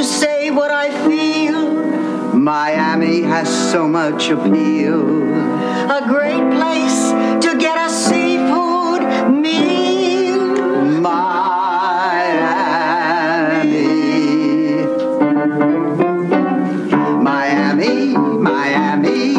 To say what I feel. Miami has so much appeal. A great place to get a seafood meal. Miami. Miami, Miami,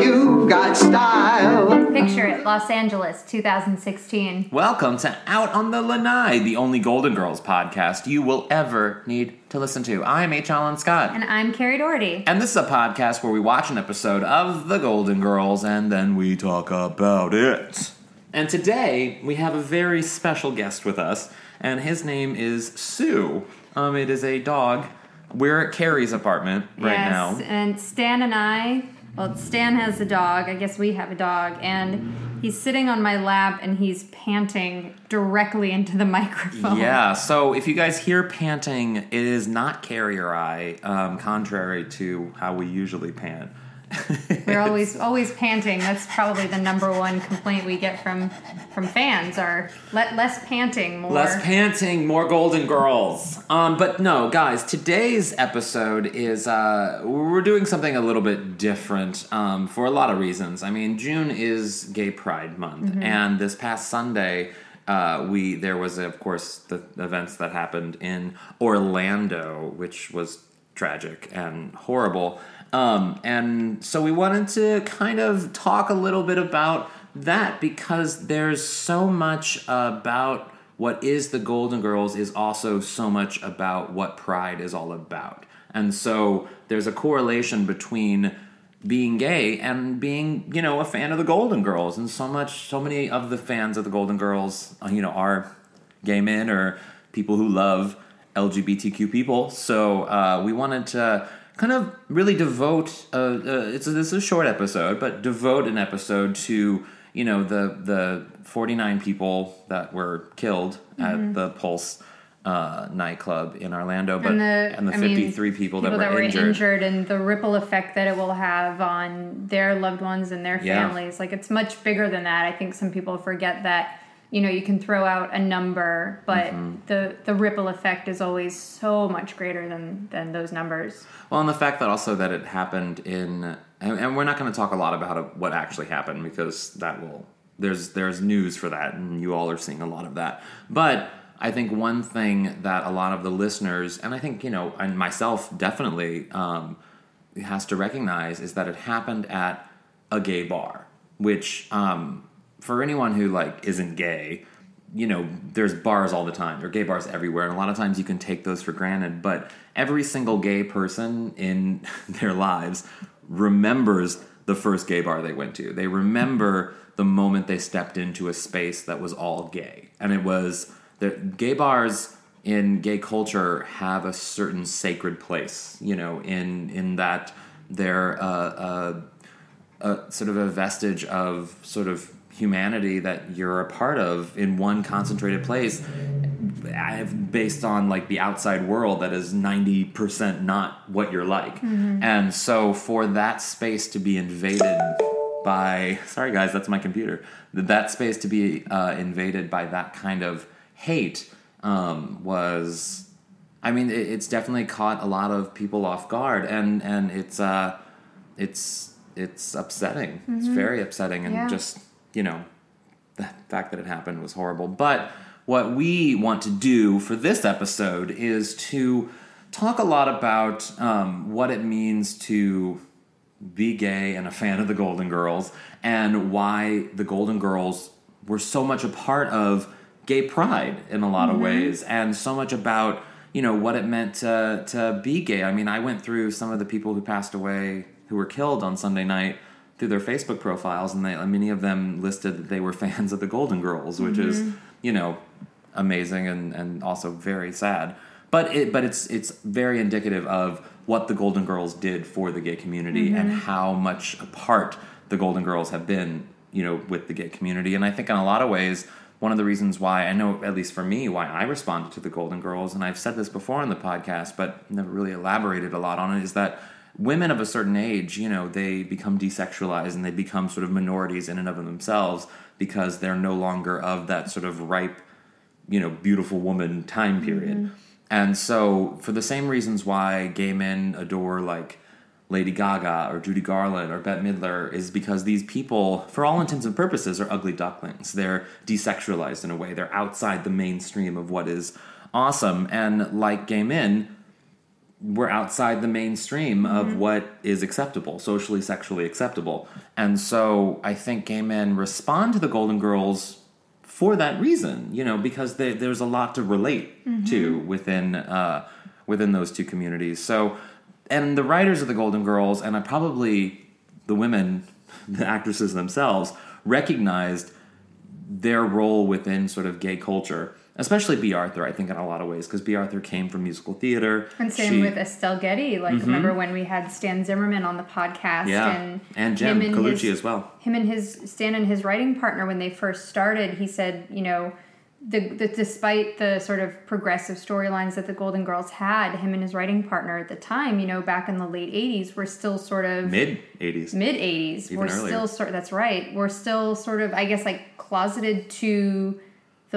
you've got style. Picture it, Los Angeles, 2016. Welcome to Out on the Lanai, the only Golden Girls podcast you will ever need to listen to. I'm H. Allen Scott. And I'm Carrie Doherty. And this is a podcast where we watch an episode of The Golden Girls and then we talk about it. And today we have a very special guest with us, and his name is Sue. Um, it is a dog. We're at Carrie's apartment right yes, now. and Stan and I, well, Stan has a dog. I guess we have a dog. And he's sitting on my lap and he's panting directly into the microphone. Yeah, so if you guys hear panting, it is not Carrie or I, um, contrary to how we usually pant. We're always always panting. That's probably the number one complaint we get from from fans are let less panting, more Less panting, more Golden Girls. Um, but no, guys, today's episode is uh, we're doing something a little bit different um, for a lot of reasons. I mean, June is Gay Pride Month, and this past Sunday. Uh, we there was of course the events that happened in Orlando, which was tragic and horrible. Um, and so we wanted to kind of talk a little bit about that because there's so much about what is the Golden Girls is also so much about what Pride is all about. And so there's a correlation between being gay and being, you know, a fan of the Golden Girls. And so much, so many of the fans of the Golden Girls, uh, you know, are gay men or people who love LGBTQ people. So uh, we wanted to kind of really devote. Uh, uh, it's a, this is a short episode, but devote an episode to you know the the 49 people that were killed at the Pulse uh, nightclub in Orlando, but and the, and the I mean, 53 people, that, were, injured. injured and the ripple effect that it will have on their loved ones and their Yeah. families. Like it's much bigger than that. I think some people forget that you know you can throw out a number, but Mm-hmm. the the ripple effect is always so much greater than than those numbers. Well, and the fact that also that it happened in, and, and we're not going to talk a lot about what actually happened because that will there's there's news for that, and you all are seeing a lot of that. But I think one thing that a lot of the listeners, and I think you know, and myself definitely um, has to recognize is that it happened at a gay bar, which um, for anyone who like isn't gay, you know, there's bars all the time. There are gay bars everywhere, and a lot of times you can take those for granted. But every single gay person in their lives remembers the first gay bar they went to. They remember the moment they stepped into a space that was all gay, and it was the gay bars in gay culture have a certain sacred place. You know, in in that they're uh, uh, a sort of a vestige of sort of humanity that you're a part of in one concentrated place uh, based on like the outside world that is 90% not what you're like and so for that space to be invaded by sorry guys that's my computer that space to be uh, invaded by that kind of hate um, was i mean it, it's definitely caught a lot of people off guard and and it's uh it's it's upsetting. It's very upsetting, and Yeah. just you know, the fact that it happened was horrible. But what we want to do for this episode is to talk a lot about um, what it means to be gay and a fan of the Golden Girls, and why the Golden Girls were so much a part of gay pride in a lot of ways, and so much about you know what it meant to to be gay. I mean, I went through some of the people who passed away who were killed on Sunday night through their Facebook profiles, and they, many of them listed that they were fans of the Golden Girls, which is mm-hmm. you know amazing and and also very sad. But it but it's it's very indicative of what the Golden Girls did for the gay community mm-hmm. and how much a part the Golden Girls have been, you know, with the gay community. And I think in a lot of ways, one of the reasons why I know, at least for me, why I responded to the Golden Girls, and I've said this before on the podcast, but never really elaborated a lot on it, is that women of a certain age, you know, they become desexualized and they become sort of minorities in and of themselves because they're no longer of that sort of ripe, you know, beautiful woman time period. Mm-hmm. And so, for the same reasons why gay men adore like Lady Gaga or Judy Garland or Bette Midler, is because these people, for all intents and purposes, are ugly ducklings. They're desexualized in a way. They're outside the mainstream of what is awesome. And like gay men, we're outside the mainstream of mm-hmm. what is acceptable, socially, sexually acceptable. And so I think gay men respond to the Golden Girls for that reason, you know, because they, there's a lot to relate mm-hmm. to within uh, within those two communities. So, and the writers of the Golden Girls, and I probably the women, the actresses themselves, recognized their role within sort of gay culture, especially Bea Arthur. I think in a lot of ways because Bea Arthur came from musical theater, And same She- with Estelle Getty. Like, mm-hmm. remember when we had Stan Zimmerman on the podcast? yeah, And, and Jem him and Colucci his- as well. him and his Stan and his writing partner when they first started, he said, you know, the, the despite the sort of progressive storylines that the Golden Girls had, him and his writing partner at the time, you know, back in the late '80s, were still sort of Mid '80s. mid '80s. Even We're earlier. still sort. That's right. We're still sort of, I guess, like closeted to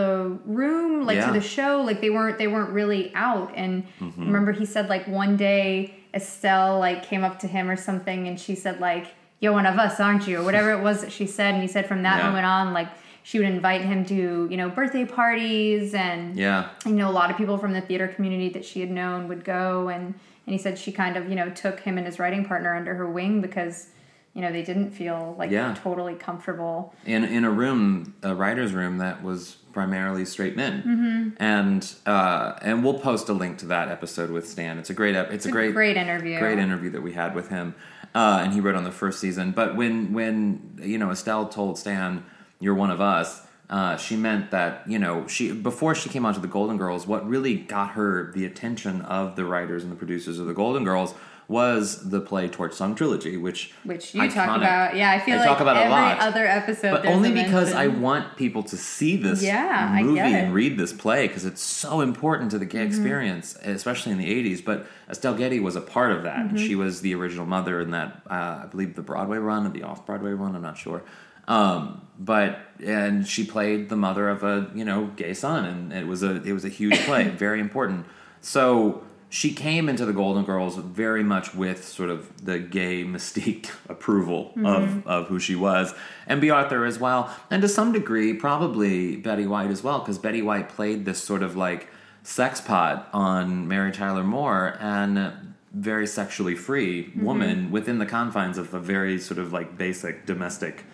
the room, like Yeah. to the show. Like they weren't. They weren't really out. And Mm-hmm. remember, he said like one day Estelle like came up to him or something, and she said like, "You're one of us, aren't you?" or whatever it was that she said. And he said from that Yeah. moment on, like she would invite him to you know birthday parties and Yeah, you know a lot of people from the theater community that she had known would go and and he said she kind of you know took him and his writing partner under her wing because you know they didn't feel like Yeah. totally comfortable in in a room, a writer's room that was primarily straight men, Mm-hmm. and uh, and we'll post a link to that episode with Stan. It's a great ep- it's, a great great interview great interview that we had with him, uh, and he wrote on the first season. But when when you know Estelle told Stan, "You're one of us," uh, she meant that you know she before she came onto the Golden Girls, what really got her the attention of the writers and the producers of the Golden Girls was the play Torch Song trilogy, which which you talk about yeah i feel I like talk about it a every lot. other episode but only because I want people to see this Yeah, movie and read this play because it's so important to the Mm-hmm. gay experience, especially in the '80s. But Estelle Getty was a part of that. Mm-hmm. and She was the original mother in that, uh, I believe, the Broadway run or the off-Broadway run. I'm not sure. Um, but and she played the mother of a you know gay son, and it was a it was a huge play, very important. So she came into the Golden Girls very much with sort of the gay mystique approval of, of who she was, and Bea Arthur as well, and to some degree, probably Betty White as well, because Betty White played this sort of like sex pot on Mary Tyler Moore and very sexually free woman within the confines of a very sort of like basic domestic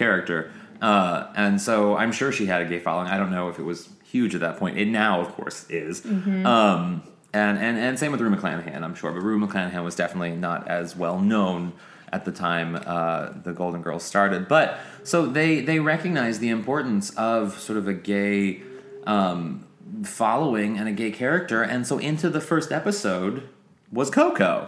character. Uh, and so I'm sure she had a gay following. I don't know if it was huge at that point. It now, of course, is. Um, and, and and same with Rue McClanahan, I'm sure. But Rue McClanahan was definitely not as well known at the time uh, the Golden Girls started. But so they they recognize the importance of sort of a gay um, following and a gay character, and so into the first episode was Coco,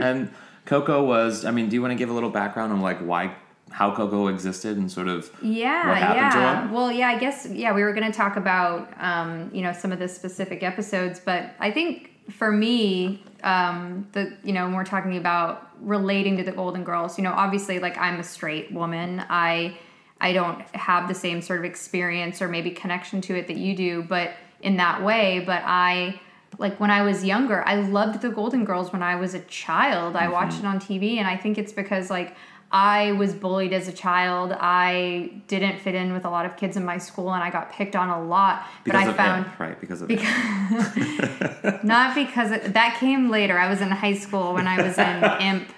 and Coco was. I mean, do you want to give a little background on like why? How Coco existed and sort of Yeah, what happened to yeah. him? Well, yeah, I guess yeah, we were going to talk about um, you know some of the specific episodes, but I think for me, um, the you know when we're talking about relating to the Golden Girls, you know, obviously like I'm a straight woman, I I don't have the same sort of experience or maybe connection to it that you do, but in that way, but I like when I was younger, I loved the Golden Girls when I was a child. I watched it on TV and I think it's because like I was bullied as a child. I didn't fit in with a lot of kids in my school, and I got picked on a lot. Because but I of found it, right because of because not because it, that came later. I was in high school when I was in imp.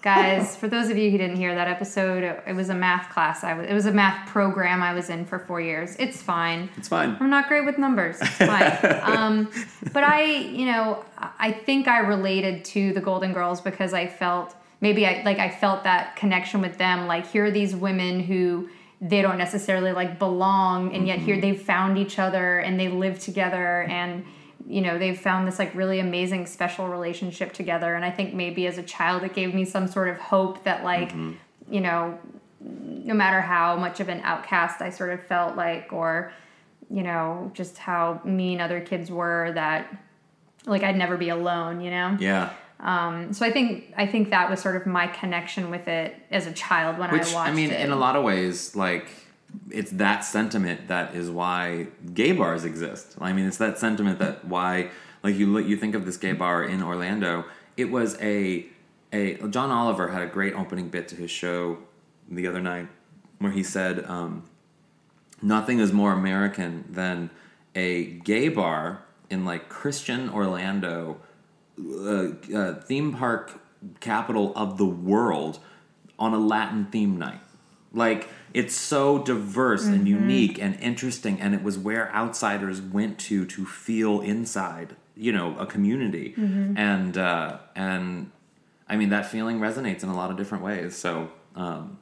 Guys, for those of you who didn't hear that episode, it was a math class. I was it was a math program I was in for four years. It's fine. It's fine. I'm not great with numbers. It's fine. um, but I, you know, I think I related to the Golden Girls because I felt maybe I like I felt that connection with them. Like here are these women who they don't necessarily like belong, and yet here mm-hmm. they've found each other and they live together and you know they've found this like really amazing special relationship together and i think maybe as a child it gave me some sort of hope that like mm-hmm. you know no matter how much of an outcast I sort of felt like, or, you know, just how mean other kids were, that like I'd never be alone, you know? Yeah. Um, so I think I think that was sort of my connection with it as a child when Which I watched it. I mean, it. in a lot of ways, like it's that sentiment that is why gay bars exist. I mean, it's that sentiment that why, like you look, you think of this gay bar in Orlando. It was a a John Oliver had a great opening bit to his show the other night where he said, um, "Nothing is more American than a gay bar in like Christian Orlando." Uh, uh, theme park capital of the world on a Latin theme night. Like it's so diverse and unique and interesting, and it was where outsiders went to to feel inside, you know, a community. And uh, and I mean that feeling resonates in a lot of different ways. So um,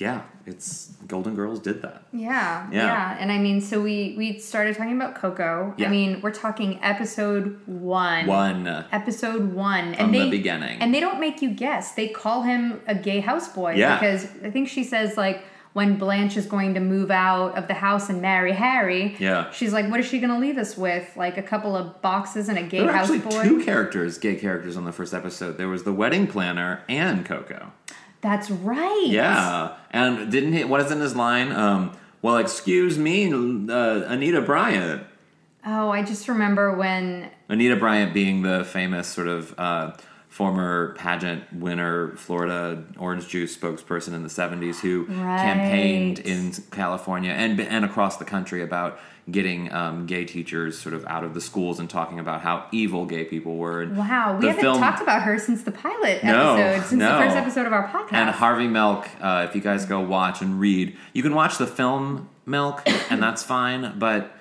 yeah, it's Golden Girls did that. Yeah, Yeah. yeah, and I mean, so we we started talking about Coco. Yeah. I mean, we're talking episode one. One. Episode one, From and the they beginning. and they don't make you guess. They call him a gay houseboy Yeah. because I think she says like when Blanche is going to move out of the house and marry Harry. Yeah. she's like, what is she going to leave us with? Like a couple of boxes and a gay There were actually houseboy. two characters, gay characters, on the first episode. There was the wedding planner and Coco. That's right. Yeah, and didn't he? What is in his line? Um, well, excuse me, uh, Anita Bryant. Oh, I just remember when Anita Bryant being the famous sort of uh, former pageant winner, Florida orange juice spokesperson in the '70s, who campaigned in California and and across the country about getting um, gay teachers sort of out of the schools and talking about how evil gay people were. And Wow, we haven't film- talked about her since the pilot No, episode, since no. the first episode of our podcast. And Harvey Milk, uh, if you guys go watch and read, you can watch the film Milk, and that's fine. But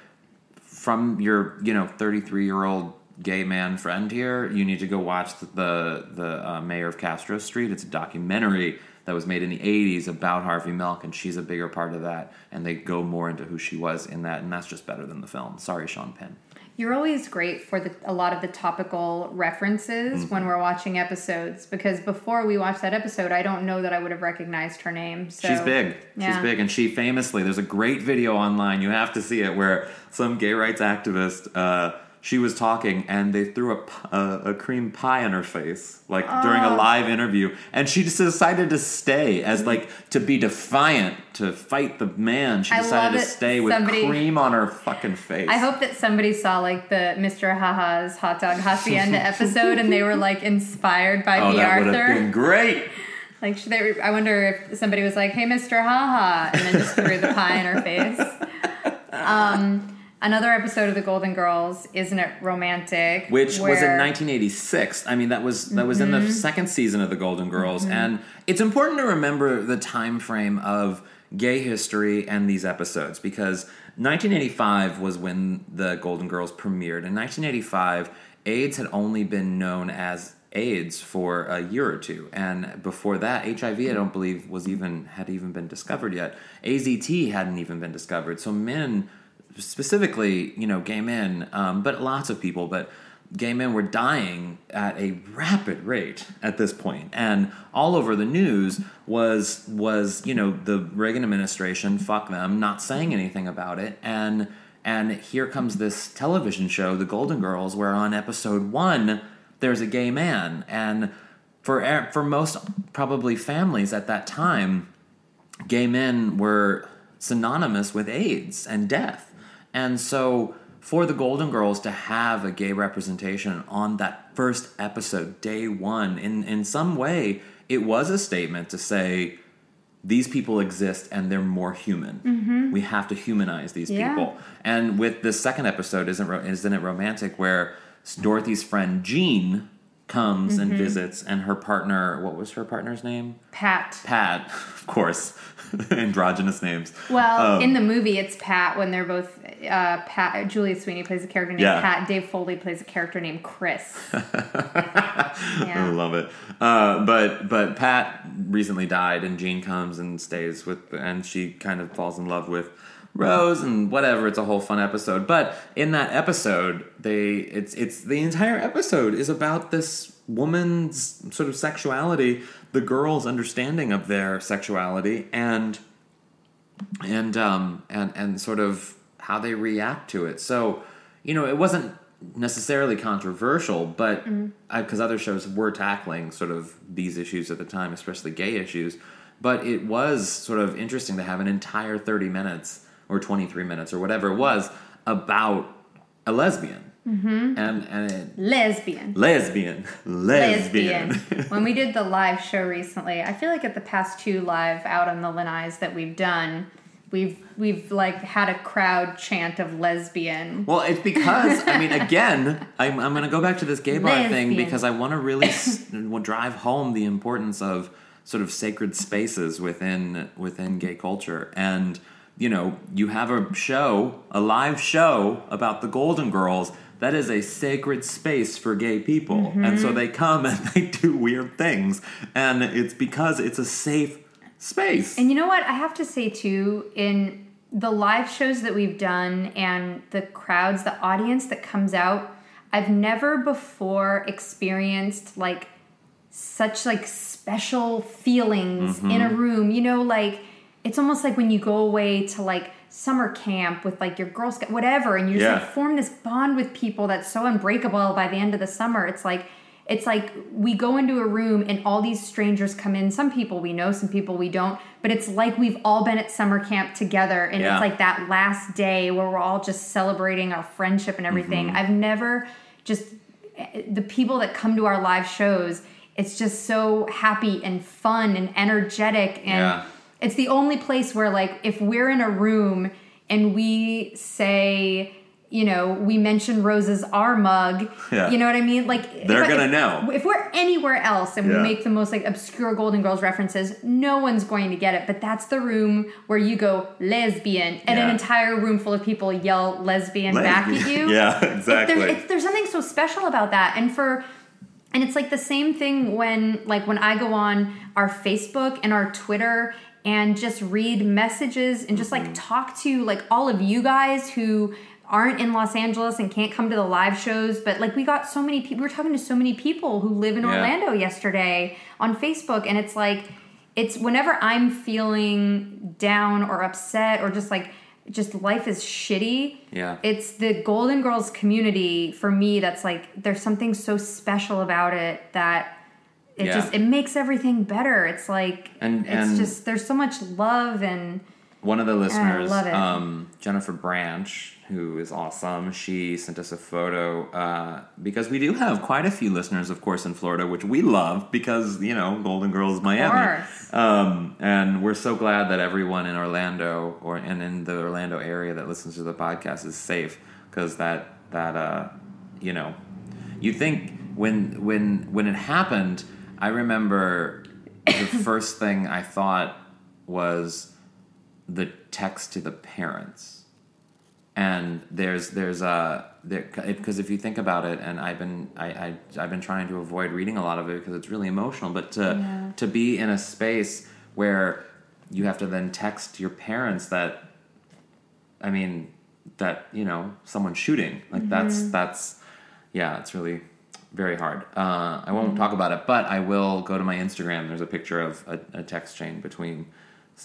from your, you know, 33 year old gay man friend here, you need to go watch the the, the uh, Mayor of Castro Street. It's a documentary that was made in the 80s about Harvey Milk, and she's a bigger part of that. And they go more into who she was in that, and that's just better than the film. Sorry, Sean Penn. You're always great for the, a lot of the topical references Mm-hmm. when we're watching episodes because before we watched that episode, I don't know that I would have recognized her name. So She's big. She's big, and she famously. There's a great video online. You have to see it where some gay rights activist. Uh, she was talking, and they threw a a cream pie in her face, like during a live interview, and she just decided to stay as like to be defiant to fight the man. She decided to stay with Somebody- cream on her fucking face. I hope that somebody saw like the Mr. Haha's hot dog hacienda episode and they were like inspired by Oh, B. that would have Arthur. been great. Like, should they, I wonder if somebody was like, "Hey, Mr. Haha," and then just threw the pie in her face. Um, another episode of The Golden Girls, isn't it romantic? which was in 1986. I mean, that was that was in the mm-hmm. second season of the Golden Girls, mm-hmm. and it's important to remember the time frame of gay history and these episodes because 1985 was when the Golden Girls premiered. In 1985, AIDS had only been known as AIDS for a year or two, and before that, HIV I don't believe was even had even been discovered yet. AZT hadn't even been discovered. So men specifically, you know, gay men, um, but lots of people, but gay men were dying at a rapid rate at this point, and all over the news was was you know the Reagan administration, fuck them, not saying anything about it, and and here comes this television show, The Golden Girls, where on episode one there's a gay man, and for for most probably families at that time gay men were synonymous with AIDS and death. And so for the Golden Girls to have a gay representation on that first episode, day one, in, in some way, it was a statement to say these people exist and they're more human. Mm-hmm. We have to humanize these Yeah. people. And with the second episode, isn't ro- isn't it romantic? Where Dorothy's friend Jean comes and visits, and her partner, what was her partner's name? Pat. Pat, of course, androgynous names. Well, Um, in the movie, it's Pat when they're both uh, Pat. Julia Sweeney plays a character named Yeah. Pat. Dave Foley plays a character named Chris. I love it. Uh, but but Pat recently died, and Jean comes and stays with, and she kind of falls in love with Rose and whatever. It's a whole fun episode. But in that episode, they it's it's the entire episode is about this woman's sort of sexuality, the girl's understanding of their sexuality, and and um and and sort of how they react to it. So you know, it wasn't necessarily controversial, but because other shows were tackling sort of these issues at the time, especially gay issues. But it was sort of interesting to have an entire thirty minutes or twenty three minutes or whatever it was about a lesbian. Mm-hmm. And and it, Lesbian. lesbian, lesbian. Lesbian. when we did the live show recently, I feel like at the past two live out on the Lanais that we've done, we've we've like had a crowd chant of lesbian. Well, it's because I mean, again, I'm, I'm going to go back to this gay bar thing because I want to really s- drive home the importance of sort of sacred spaces within within gay culture. And you know, you have a show, a live show about the Golden Girls. That is a sacred space for gay people, and so mm-hmm. they come and they do weird things, and it's because it's a safe space. And you know what? I have to say too, in the live shows that we've done and the crowds, the audience that comes out, I've never before experienced like such like special feelings mm-hmm. in a room. You know, like it's almost like when you go away to like summer camp with like your Girl Scout, whatever, and you just Yeah. like form this bond with people that's so unbreakable by the end of the summer. It's like it's like we go into a room and all these strangers come in. Some people we know, some people we don't, but it's like we've all been at summer camp together and Yeah. it's like that last day where we're all just celebrating our friendship and everything. Mm-hmm. I've never just the people that come to our live shows, it's just so happy and fun and energetic and Yeah. It's the only place where like if we're in a room and we say you know we mention rose's r mug Yeah. you know what i mean like They're gonna if- know. if we're anywhere else and Yeah. we make the most like obscure golden girls references no one's going to get it but that's the room where you go lesbian and an entire room full of people yell lesbian, back at you yeah, It- exactly. there- it's, there's something so special about that and for and it's like the same thing when like when i go on our facebook and our twitter and just read messages and just like Mm-hmm. talk to like all of you guys who aren't in los angeles and can't come to the live shows but like we got so many people we were talking to so many people who live in Yeah. orlando yesterday on facebook and it's like it's whenever i'm feeling down or upset or just like just life is shitty Yeah. it's the golden girls community for me that's like there's something so special about it that it Yeah. just it makes everything better it's like And- it's and- just there's so much love and One of the listeners, um, Jennifer Branch, who is awesome, she sent us a photo uh, because we do have quite a few listeners, of course, in Florida, which we love because you know Golden Girls Miami, course. um, and we're so glad that everyone in Orlando or and in the Orlando area that listens to the podcast is safe because that that uh, you know you think when when when it happened, I remember the first thing I thought was the text to the parents. And there's there's a because if you think about it and i've been I, I i've been trying to avoid reading a lot of it because it's really emotional but to to be in a space where you have to then text your parents that i mean that you know someone's shooting. Like that's mm-hmm. that's yeah it's really very hard uh, i won't talk about it but i will go to my instagram there's a picture of a, a text chain between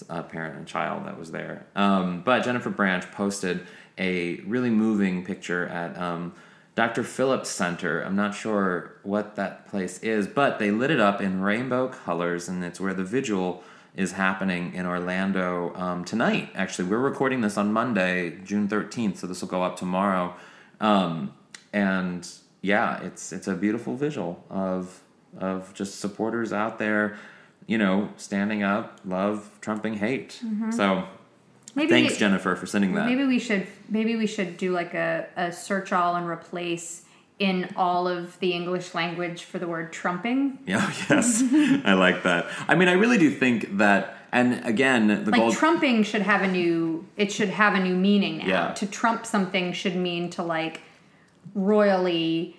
a parent and child that was there. Um, but Jennifer Branch posted a really moving picture at um, Dr. Phillips Center. I'm not sure what that place is, but they lit it up in rainbow colors, and it's where the vigil is happening in Orlando um, tonight. Actually, we're recording this on Monday, June 13th, so this will go up tomorrow. Um, and yeah, it's it's a beautiful visual of of just supporters out there you know, standing up, love, trumping hate. Mhm. So Maybe thanks, we- Jennifer, for sending that. Maybe we should maybe we should do like a, a search all and replace in all of the English language for the word trumping. Yeah, yes, I like that. I mean, I really do think that, and again, the like gold. trumping should have a new it should have a new meaning now. Yeah. To trump something should mean to like royally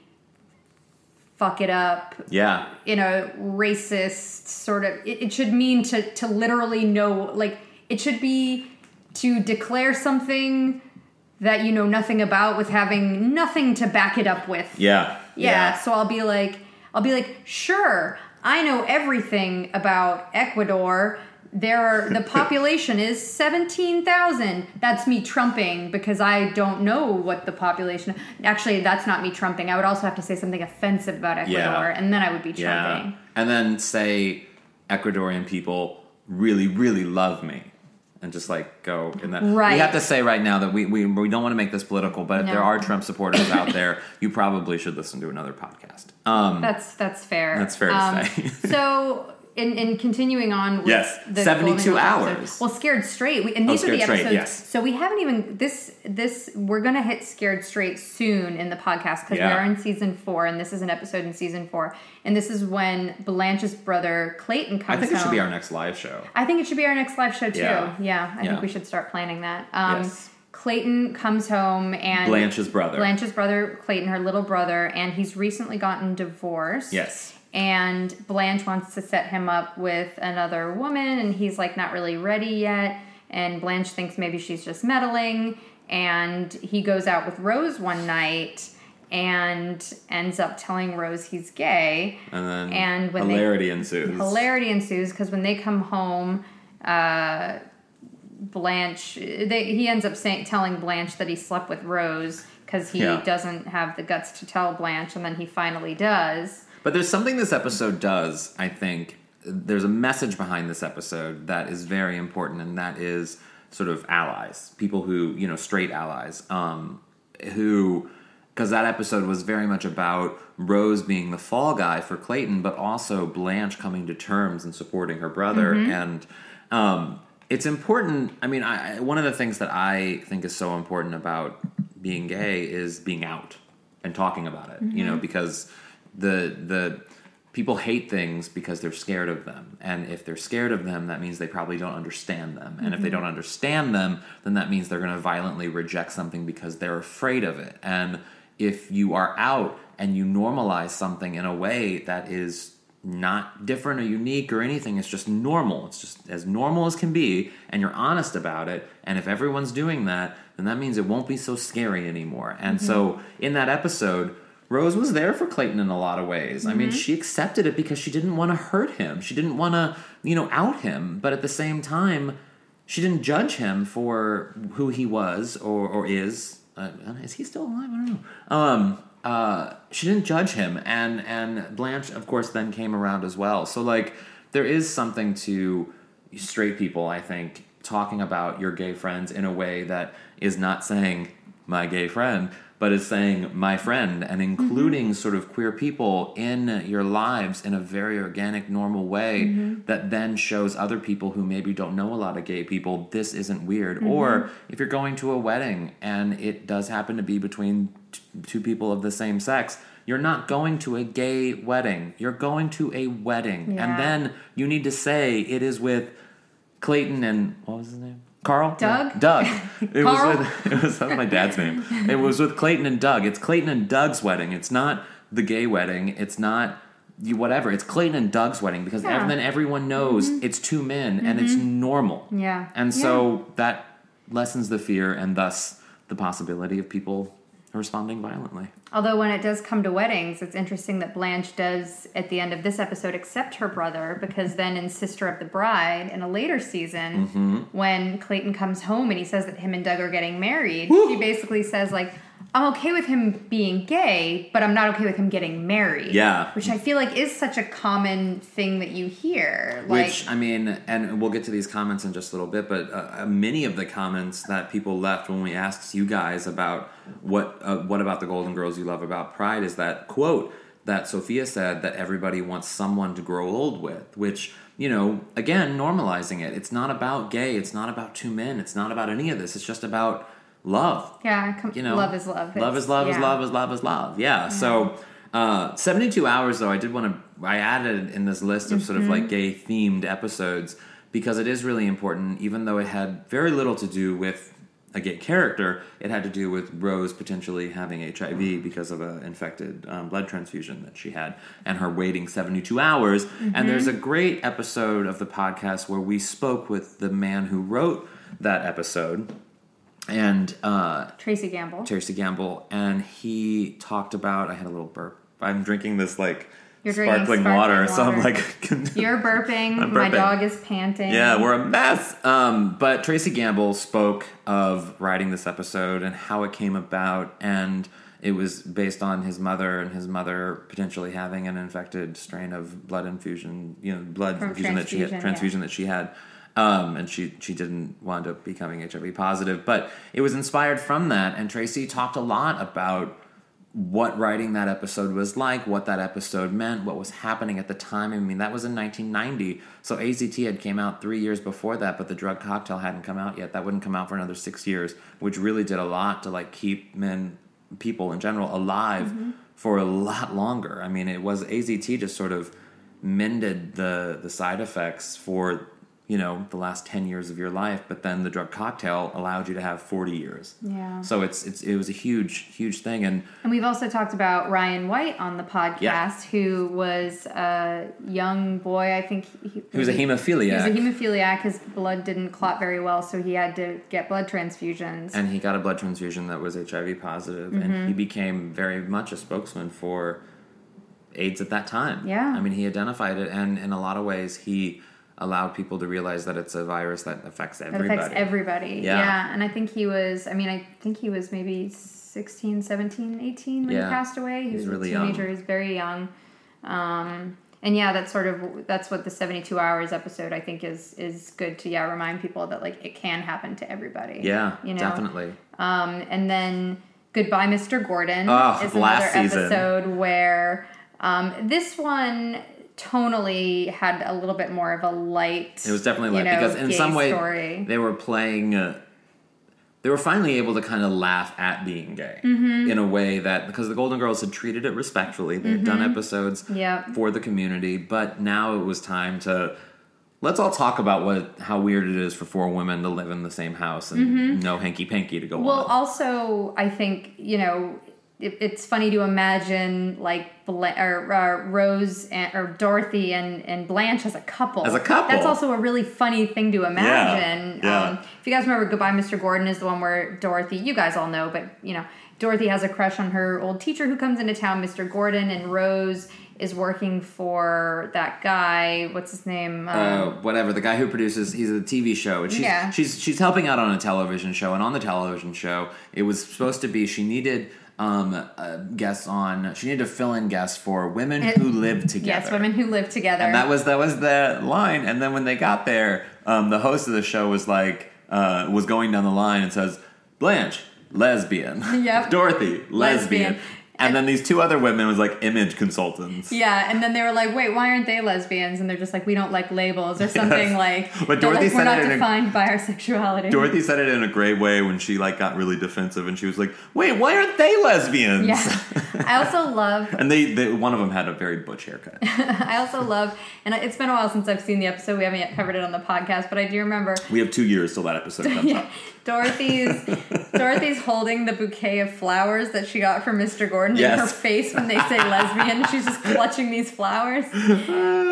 fuck it up yeah, in a racist sort of it, it should mean to to literally know like it should be to declare something that you know nothing about with having nothing to back it up with. Yeah, yeah, so I'll be like, I'll be like, sure, I know everything about Ecuador. There are the population is seventeen thousand. That's me trumping because I don't know what the population. Actually, that's not me trumping. I would also have to say something offensive about Ecuador, Yeah. and then I would be trumping. Yeah. And then say Ecuadorian people really, really love me. And just like go in that. Right. We have to say right now that we, we, we don't want to make this political, but if there are Trump supporters out there, you probably should listen to another podcast. Um, That's that's fair. That's fair to Um, say. so. In, in continuing on with Yes, the 72 Golden hours. episode- well, Scared Straight. We, and Oh, these are the Scared Straight, episodes. yes. So we haven't even this this we're gonna hit Scared Straight soon in the podcast because Yeah. we are in season four and this is an episode in season four and this is when Blanche's brother Clayton comes. I think it should be our next live show. I think it should be our next live show too. Yeah. Yeah, I Yeah. think we should start planning that. Um, Yes. Clayton comes home and Blanche's brother. Blanche's brother Clayton, her little brother, and he's recently gotten divorced. Yes. And Blanche wants to set him up with another woman, and he's like not really ready yet. And Blanche thinks maybe she's just meddling. And he goes out with Rose one night and ends up telling Rose he's gay. And then And when they- hilarity ensues. Hilarity ensues because when they come home, uh, Blanche, they, he ends up saying, telling Blanche that he slept with Rose because he Yeah. doesn't have the guts to tell Blanche, and then he finally does. But there's something this episode does, I think. There's a message behind this episode that is very important, and that is sort of allies, people who, you know, straight allies, um, who, because that episode was very much about Rose being the fall guy for Clayton, but also Blanche coming to terms and supporting her brother. Mhm. And um, it's important. I mean, I, one of the things that I think is so important about being gay is being out and talking about it, you know, Mhm. because the the people hate things because they're scared of them. And if they're scared of them that means they probably don't understand them. And if they Mhm. don't understand them then that means they're going to violently reject something because they're afraid of it. And if you are out and you normalize something in a way that is not different or unique or anything it's just normal. It's just as normal as can be and you're honest about it and if everyone's doing that then that means it won't be so scary anymore. And Mhm. so in that episode Rose was there for Clayton in a lot of ways. I mean, Mhm. she accepted it because she didn't want to hurt him. She didn't want to, you know, out him. But at the same time, she didn't judge him for who he was or, or is. Uh, is he still alive? I don't know. Um, uh, she didn't judge him, and and Blanche, of course, then came around as well. So like, there is something to straight people, I think, talking about your gay friends in a way that is not saying my gay friend, but is saying my friend and including sort of queer people in your lives in a very organic, normal way Mhm. that then shows other people who maybe don't know a lot of gay people this isn't weird. Or Mhm. if you're going to a wedding and it does happen to be between t- two people of the same sex, you're not going to a gay wedding. You're going to a wedding. Yeah. And then you need to say it is with Clayton and what was his name? Carl? Doug? Doug. It Carl? was with it was that my dad's name. It was with Clayton and Doug. It's Clayton and Doug's wedding. It's not the gay wedding. It's not you whatever. It's Clayton and Doug's wedding because Yeah. ev- then everyone knows Mhm. it's two men and it's normal. Yeah. And Yeah. so that lessens the fear and thus the possibility of people responding violently. Although when it does come to weddings, it's interesting that Blanche does at the end of this episode accept her brother because then in Sister of the Bride in a later season, Mhm. when Clayton comes home and he says that him and Doug are getting married, she basically says like, "I'm okay with him being gay, but I'm not okay with him getting married." Yeah. which I feel like is such a common thing that you hear. Like, Which I mean, and we'll get to these comments in just a little bit, but uh, uh, many of the comments that people left when we asked you guys about what uh, what about the Golden Girls you love about Pride is that quote that Sophia said that everybody wants someone to grow old with, which you know, again, normalizing it. It's not about gay. It's not about two men. It's not about any of this. It's just about love. Yeah, com- You know, love is love. Love is love is love is love is love. Yeah. So, uh, 72 hours though, I did want to, I added in this list of sort of Mm-hmm. like gay themed episodes because it is really important, even though it had very little to do with a gay character, it had to do with Rose potentially having HIV because of an infected um, blood transfusion that she had, and her waiting 72 hours. Mm-hmm. And there's a great episode of the podcast where we spoke with the man who wrote that episode. And uh, Tracy Gamble. Tracy Gamble, and he talked about. I had a little burp. I'm drinking this like You're sparkling, sparkling water, so I'm like, You're burping. I'm My dog is panting. yeah, we're a mess. Um, but Tracy Gamble spoke of writing this episode and how it came about, and it was based on his mother and his mother potentially having an infected strain of blood infusion, you know, blood infusion that she had, transfusion, transfusion that she had. Um, and she she didn't wind up becoming HIV positive, but it was inspired from that. And Tracy talked a lot about what writing that episode was like, what that episode meant, what was happening at the time. I mean, that was in 1990. So AZT had came out three years before that, but the drug cocktail hadn't come out yet. That wouldn't come out for another six years, which really did a lot to like keep men, people in general, alive for a lot longer. I mean, it was AZT just sort of mended the the side effects for you know the last 10 years of your life but then the drug cocktail allowed you to have 40 years Yeah. so it's it's it was a huge huge thing and And we've also talked about Ryan White on the podcast, Yeah. who was a young boy. I think he, He was a hemophiliac. He was a hemophiliac. His blood didn't clot very well, so he had to get blood transfusions. and he got a blood transfusion that was HIV positive, Mm-hmm. and he became very much a spokesman for AIDS at that time. Yeah. I mean, he identified it, and in a lot of ways, he allowed people to realize that it's a virus that affects that everybody. affects everybody. Yeah. Yeah. And I think he was, I mean, I think he was maybe 16, 17, 18 when Yeah. he passed away. He He's was really a young. teenager. He was very young. Um, and yeah, that's sort of that's what the seventy two hours episode I think is is good to yeah remind people that like it can happen to everybody. Yeah, you know, definitely. Um, and then Goodbye, Mr. Gordon Oh, is last another season. episode where um, this one tonally had a little bit more of a light. It was definitely like know, because in some way story. they were playing. Uh, they were finally able to kind of laugh at being gay Mm-hmm. in a way that because the Golden Girls had treated it respectfully, they had done episodes Mm-hmm. Yep. for the community, but now it was time to let's all talk about what how weird it is for four women to live in the same house and no hanky panky to go Mm-hmm. Well, also, I think you know it, it's funny to imagine like Bla- or, uh, Rose and, or Dorothy and, and Blanche as a couple. As a couple. That's also a really funny thing to imagine. yeah. Um, if you guys remember, Goodbye, Mr. Gordon is the one where Dorothy. You guys all know, but you know Dorothy has a crush on her old teacher who comes into town, Mr. Gordon, and Rose is working for that guy. What's his name? Um, uh, whatever the guy who produces he's a TV show and she's Yeah. she's she's helping out on a television show and on the television show it was supposed to be she needed um uh, guests on she needed to fill in guests for women It- who live together yes, women who live together. and that was that was the line and then when they got there um the host of the show was like uh was going down the line and says Blanche lesbian Yep. Dorothy lesbian, Lesbian. And then these two other women was like image consultants Yeah, and then they were like, "Wait, why aren't they lesbians?" And they're just like, "We don't like labels or something like." But Dorothy like, we're said not it in a- defined by our sexuality. Dorothy said it in a great way when she like got really defensive and she was like, "Wait, why aren't they lesbians?" Yeah, I also love. And they, they one of them had a very butch haircut. I also love, and it's been a while since I've seen the episode. We haven't yet covered it on the podcast, but I do remember we have two years till that episode comes yeah, out. Dorothy's Dorothy's holding the bouquet of flowers that she got from Mr. Gordon in Yes. her face when they say lesbian. She's just clutching these flowers.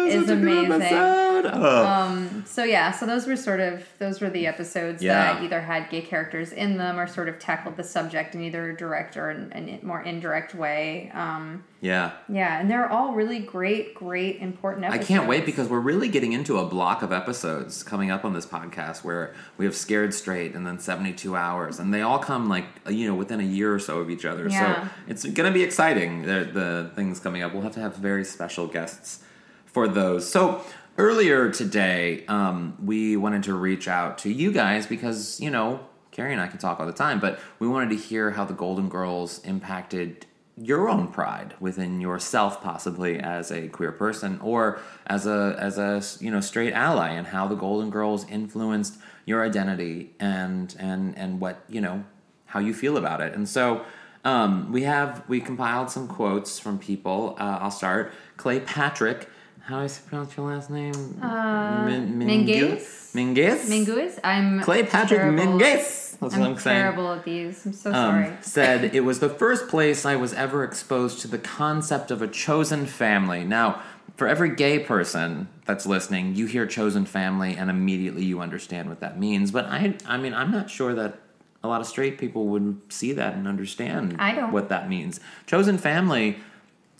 It's Such good amazing. Oh. So yeah, so those were sort of those were the episodes Yeah. that either had gay characters in them or sort of tackled the subject in either a direct or an, an more indirect way. Um, yeah. yeah, and they're all really great, great, important I can't wait because we're really getting into a block of episodes coming up on this podcast where we have Scared Straight and then 72 Hours, and they all come like, you know, within a year or so of each other. Yeah. So it's going to be exciting, the, the things coming up. We'll have to have very special guests for those. So earlier today, um, we wanted to reach out to you guys because, you know, Carrie and I can talk all the time, but we wanted to hear how the Golden Girls impacted your own pride within yourself possibly as a queer person or as a as a you know straight ally and how the golden girls influenced your identity and and and what you know how you feel about it and so um, we have we compiled some quotes from people uh, i'll start clay patrick how do I pronounce your last name? Uh, Min- Mingus? Mingus? Mingus? I'm Clay Patrick terrible- Mingus. That's I'm I'm terrible at these. I'm so um, sorry. said it was the first place I was ever exposed to the concept of a chosen family. Now, for every gay person that's listening, you hear chosen family and immediately you understand what that means. But I, I mean, I'm not sure that a lot of straight people would see that and understand what that means. Chosen family.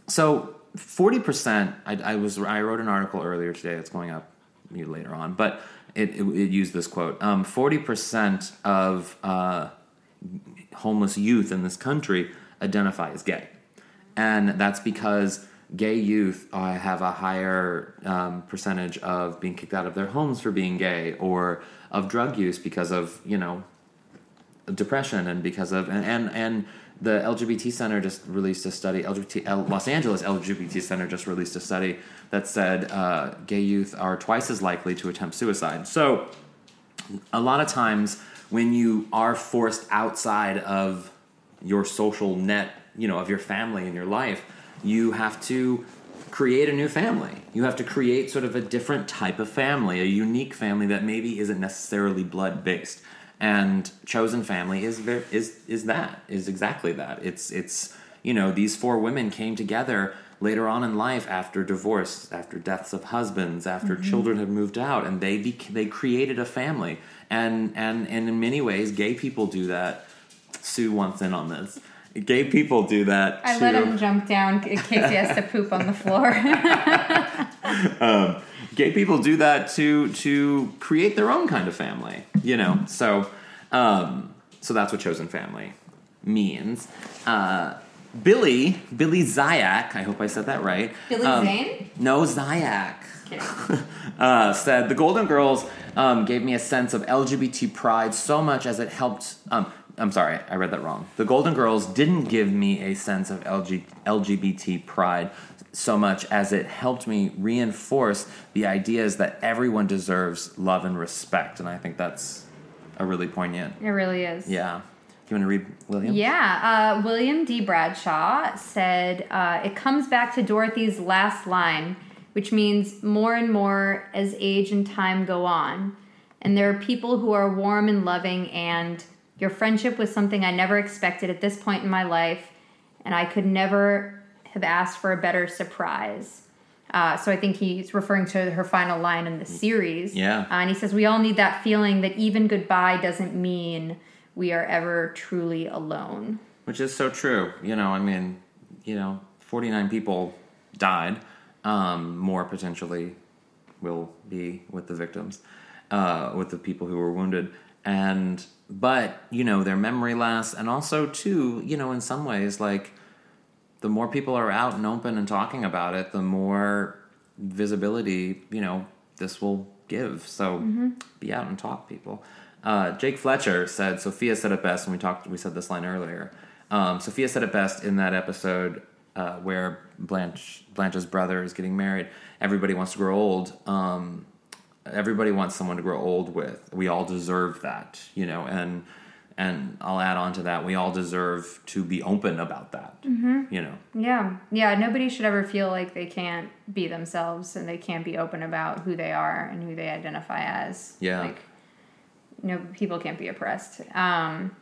So, forty percent. I, I was I wrote an article earlier today that's going up later on, but it, it, it used this quote. Forty percent of uh, homeless youth in this country identify as gay. And that's because gay youth uh, have a higher um, percentage of being kicked out of their homes for being gay or of drug use because of, you know, depression and because of, and, and, and the LGBT Center just released a study, LGBT, L- Los Angeles LGBT Center just released a study that said uh, gay youth are twice as likely to attempt suicide. So, a lot of times when you are forced outside of your social net, you know, of your family and your life, you have to create a new family. You have to create sort of a different type of family, a unique family that maybe isn't necessarily blood based. And chosen family is is is that is exactly that. It's it's you know these four women came together later on in life after divorce, after deaths of husbands, after Mm-hmm. children have moved out, and they bec they created a family. And and and in many ways, gay people do that. Sue wants in on this. Gay people do that. I too. let him jump down in case he has to poop on the floor. um, gay people do that to to create their own kind of family you know? So um, so that's what chosen family means. Uh, billy billy zayak i hope i said that right. Billy Um, Zane? no zayak. Uh, said the golden girls um, gave me a sense of lgbt pride so much as it helped um, i'm sorry i read that wrong the golden girls didn't give me a sense of LG, lgbt pride so much as it helped me reinforce the ideas that everyone deserves love and respect and i think that's a really poignant it really is. yeah Do you want to read william Yeah, uh, William D. Bradshaw said uh, it comes back to Dorothy's last line, which means more and more as age and time go on. And there are people who are warm and loving, and your friendship was something I never expected at this point in my life, and I could never have asked for a better surprise. Uh, so I think he's referring to her final line in the series. Yeah. Uh, and he says, We all need that feeling that even goodbye doesn't mean we are ever truly alone. which is so true. You know, I mean, you know, 49 people died. Um, more potentially will be with the victims, uh, with the people who were wounded. And, but, you know, their memory lasts. And also, too, you know, in some ways, like, the more people are out and open and talking about it, the more visibility, you know, this will give. So be out and talk, people. Uh, Jake Fletcher said, Sophia said it best, and we talked, we said this line earlier. Um, Sophia said it best in that episode uh, where Blanche Blanche's brother is getting married. Everybody wants to grow old. Um, everybody wants someone to grow old with. We all deserve that, you know. And and I'll add on to that. We all deserve to be open about that, you know. Yeah. Yeah. Nobody should ever feel like they can't be themselves and they can't be open about who they are and who they identify as. Yeah. Like, no, people can't be oppressed. Um,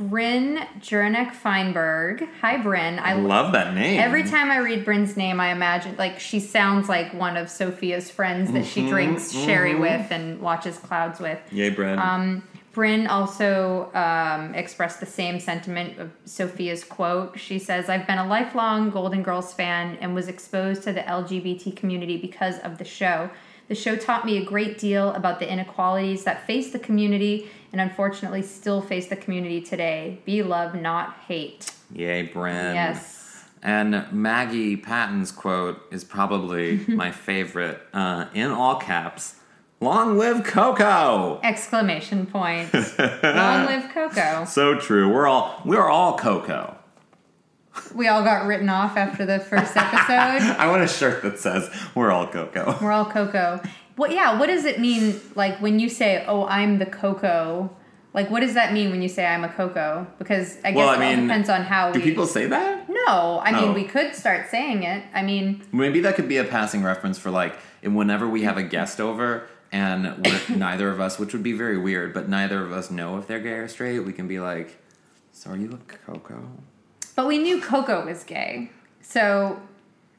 Bryn Jurnek Feinberg. Hi, Bryn. I Love that name. Every time I read Bryn's name, I imagine like she sounds like one of Sophia's friends that she Mhm, drinks sherry mhm. with and watches clouds with. Yay, Bryn. Um, Bryn also um, expressed the same sentiment of Sophia's quote. She says, I've been a lifelong Golden Girls fan and was exposed to the LGBT community because of the show. The show taught me a great deal about the inequalities that face the community and unfortunately still face the community today. Be love, not hate. Yay, Bryn. Yes. And Maggie Patton's quote is probably my favorite. Uh, in all caps, long live Coco! Exclamation point. Long live Coco. So true. We're all we're all Coco. we all got written off after the first episode. I want a shirt that says "We're all Coco." We're all Coco. What? Yeah. What does it mean? Like when you say, "Oh, I'm the Coco." Like, what does that mean when you say I'm a Coco? Because I guess Well, I it all mean, depends on how Do we. people say that? No, I mean we could start saying it. I mean, Maybe that could be a passing reference for like whenever we have a guest over and neither of us, which would be very weird, but neither of us know if they're gay or straight. We can be like, "So are you a Coco?" but we knew Coco was gay, so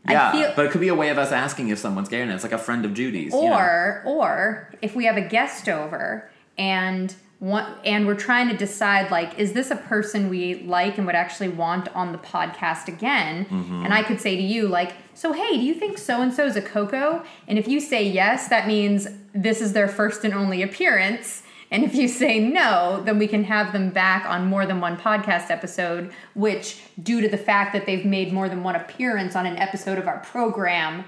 Yeah, I feel. but it could be a way of us asking if someone's gay, and it's like a friend of Judy's. you know? or or if we have a guest over and one, and we're trying to decide like is this a person we like and would actually want on the podcast again Mm-hmm. and i could say to you like so hey do you think so and so is a coco and if you say yes that means this is their first and only appearance and if you say no then we can have them back on more than one podcast episode which due to the fact that they've made more than one appearance on an episode of our program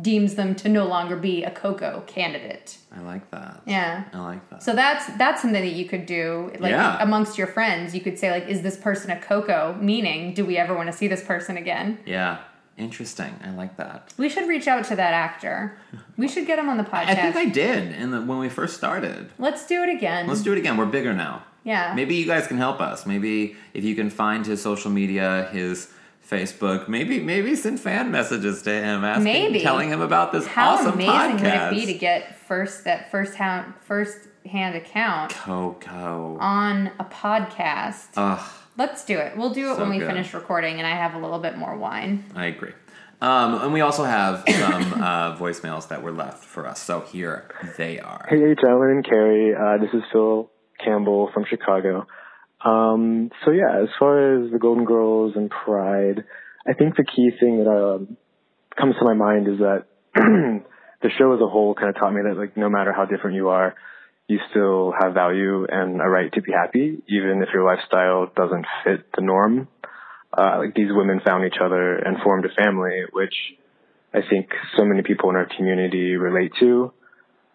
deems them to no longer be a coco candidate I like that. yeah I like that. so that's that's something that you could do, like Yeah. amongst your friends. You could say like, "Is this person a Coco?" Meaning, do we ever want to see this person again? yeah, interesting. I like that. We should reach out to that actor. We should get him on the podcast. I think I did in the, when we first started. Let's do it again. Let's do it again. We're bigger now. Yeah. Maybe you guys can help us. Maybe if you can find his social media, his Facebook, maybe maybe send fan messages to him, asking, Maybe. telling him about this How awesome amazing podcast. would it be to get first that first hand first hand account Coco. on a podcast? Ugh, Let's do it. We'll do it So when we good. finish recording, and I have a little bit more wine. I agree. Um, and we also have some uh, voicemails that were left for us. So here they are. Hey, Tyler and Carrie. Uh, this is Phil Campbell from Chicago. Um, so yeah, as far as the Golden Girls and Pride, I think the key thing that um, comes to my mind is that the show as a whole kind of taught me that like no matter how different you are, you still have value and a right to be happy, even if your lifestyle doesn't fit the norm. Uh, like these women found each other and formed a family, which I think so many people in our community relate to.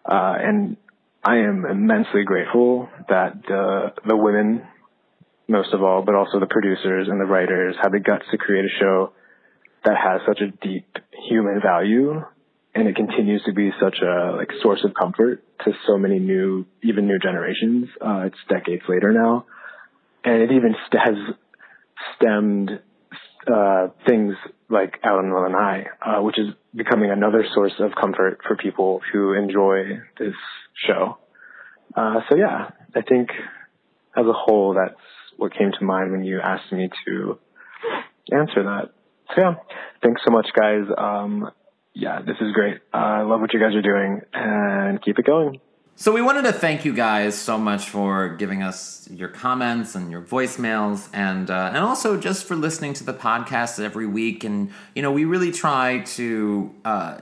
Uh, and I am immensely grateful that the the women, most of all, but also the producers and the writers, had the guts to create a show that has such a deep human value, and it continues to be such a like source of comfort to so many new, even new generations. Uh, it's decades later now, and it even has stemmed uh, things like Alan and I, uh, which is becoming another source of comfort for people who enjoy this show. Uh, so yeah, I think as a whole, that's what came to mind when you asked me to answer that. So yeah, thanks so much, guys. Um, yeah, this is great. Uh, I love what you guys are doing, and keep it going. So we wanted to thank you guys so much for giving us your comments and your voicemails, and uh, and also just for listening to the podcast every week. And you know, we really try to. Uh,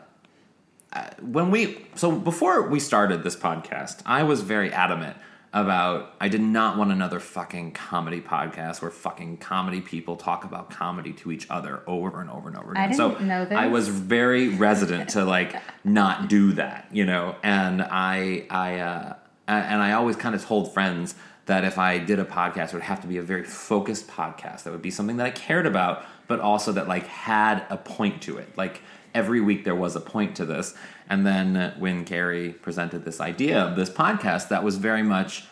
uh, when we so before we started this podcast, I was very adamant about I did not want another fucking comedy podcast where fucking comedy people talk about comedy to each other over and over and over again. so didn't know this. I was very resident to like not do that, you know. And I I uh, and I always kind of told friends that if I did a podcast, it would have to be a very focused podcast. That would be something that I cared about, but also that like had a point to it. Like every week there was a point to this. And then when Carrie presented this idea of this podcast, that was very much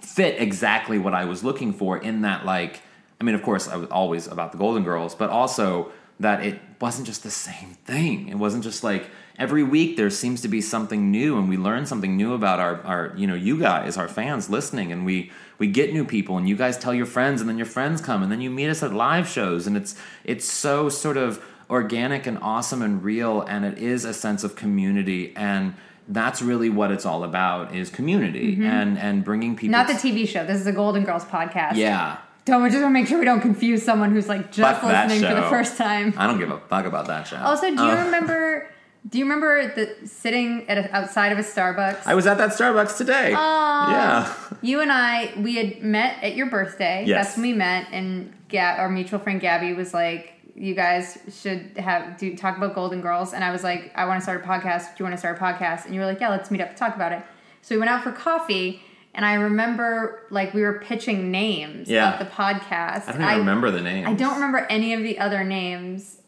fit exactly what I was looking for in that like I mean of course I was always about the Golden Girls but also that it wasn't just the same thing it wasn't just like every week there seems to be something new and we learn something new about our our you know you guys our fans listening and we we get new people and you guys tell your friends and then your friends come and then you meet us at live shows and it's it's so sort of organic and awesome and real and it is a sense of community and that's really what it's all about is community and and bringing people Mm-hmm. Not the TV show. This is a Golden Girls podcast. yeah Don't we just want to make sure we don't confuse someone who's like just Fuck listening for the first time. i don't give a fuck about that show Also, do you Uh, remember? Do you remember the sitting at a, outside of a Starbucks? i was at that starbucks today yeah You and I, we had met at your birthday. Yes. That's when we met, and Ga- our mutual friend Gabby was like, "You guys should have do talk about Golden Girls." And I was like, "I want to start a podcast. Do you want to start a podcast?" And you were like, "Yeah, let's meet up to talk about it." So we went out for coffee, And I remember like we were pitching names Yeah. of the podcast. I don't even remember the names. I don't remember any of the other names.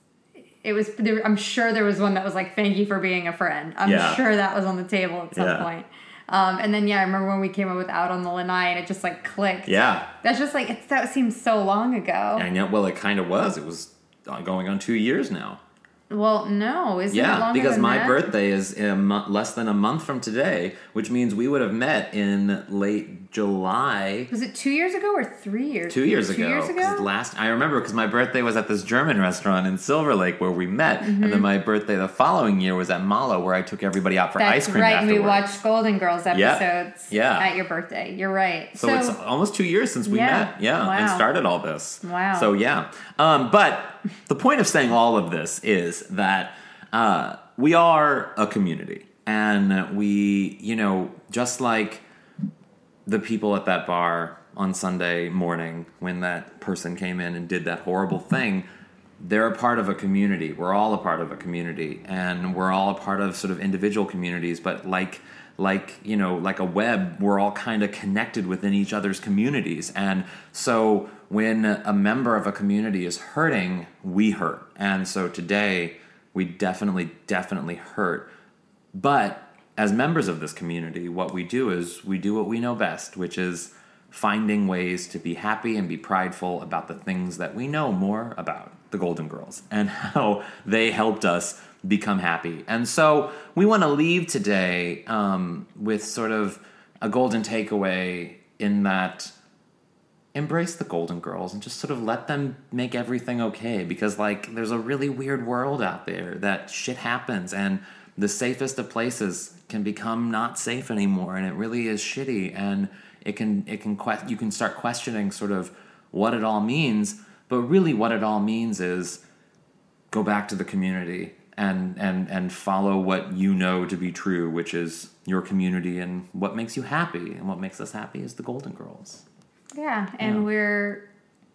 It was. There, I'm sure there was one that was like "Thank you for being a friend." I'm Yeah. sure that was on the table at some Yeah. point. Um, and then yeah, I remember when we came up with "Out on the Lanai" and it just like clicked. Yeah. That's just like it's, that seems so long ago. And yet, well, it kind of was. It was going on two years now. Well, no, isn't it Yeah, because my that? birthday is a mo- less than a month from today, which means we would have met in late July. was it two years ago or three years? Two years Two ago. years 'Cause ago. Last I remember because my birthday was at this German restaurant in Silver Lake where we met, and Mm-hmm. then my birthday the following year was at Malo where I took everybody out for That's ice cream. right. and We watched Golden Girls episodes. Yeah. At your birthday. You're right. So, it's almost two years since we Yeah. met, yeah, wow. and started all this. Wow. So yeah, um, but the point of saying all of this is that uh, we are a community, and we, you know, just like the people at that bar on Sunday morning when that person came in and did that horrible thing, they're a part of a community. We're all a part of a community, and we're all a part of sort of individual communities. But like, like you know, like a web, we're all kind of connected within each other's communities. And so, when a member of a community is hurting, we hurt. And so today, we definitely, definitely hurt. But as members of this community, what we do is we do what we know best, which is finding ways to be happy and be prideful about the things that we know more about the Golden Girls and how they helped us become happy. And so we want to leave today um, with sort of a golden takeaway in that embrace the golden girls and just sort of let them make everything okay because like there's a really weird world out there that shit happens and the safest of places can become not safe anymore and it really is shitty and it can it can que- you can start questioning sort of what it all means but really what it all means is go back to the community and and and follow what you know to be true which is your community and what makes you happy. And what makes us happy is the golden girls Yeah, and Yeah. we're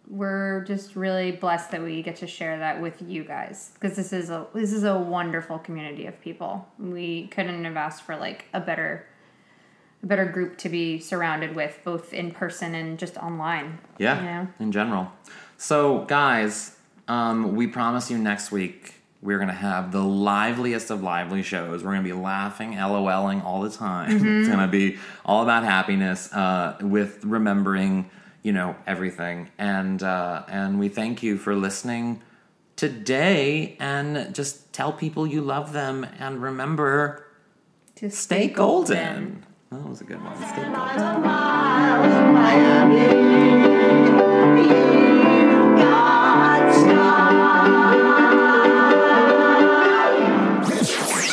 we're just really blessed that we get to share that with you guys because this is a this is a wonderful community of people. We couldn't have asked for like a better a better group to be surrounded with both in person and just online. Yeah, You know? in general. So, guys, um, we promise you next week we're going to have the liveliest of lively shows. We're going to be laughing, LOLing all the time. Mm-hmm. It's going to be all about happiness uh, with remembering, you know, everything. And uh, and we thank you for listening today. And just tell people you love them. And remember, To stay golden. That was a good one. Stay golden.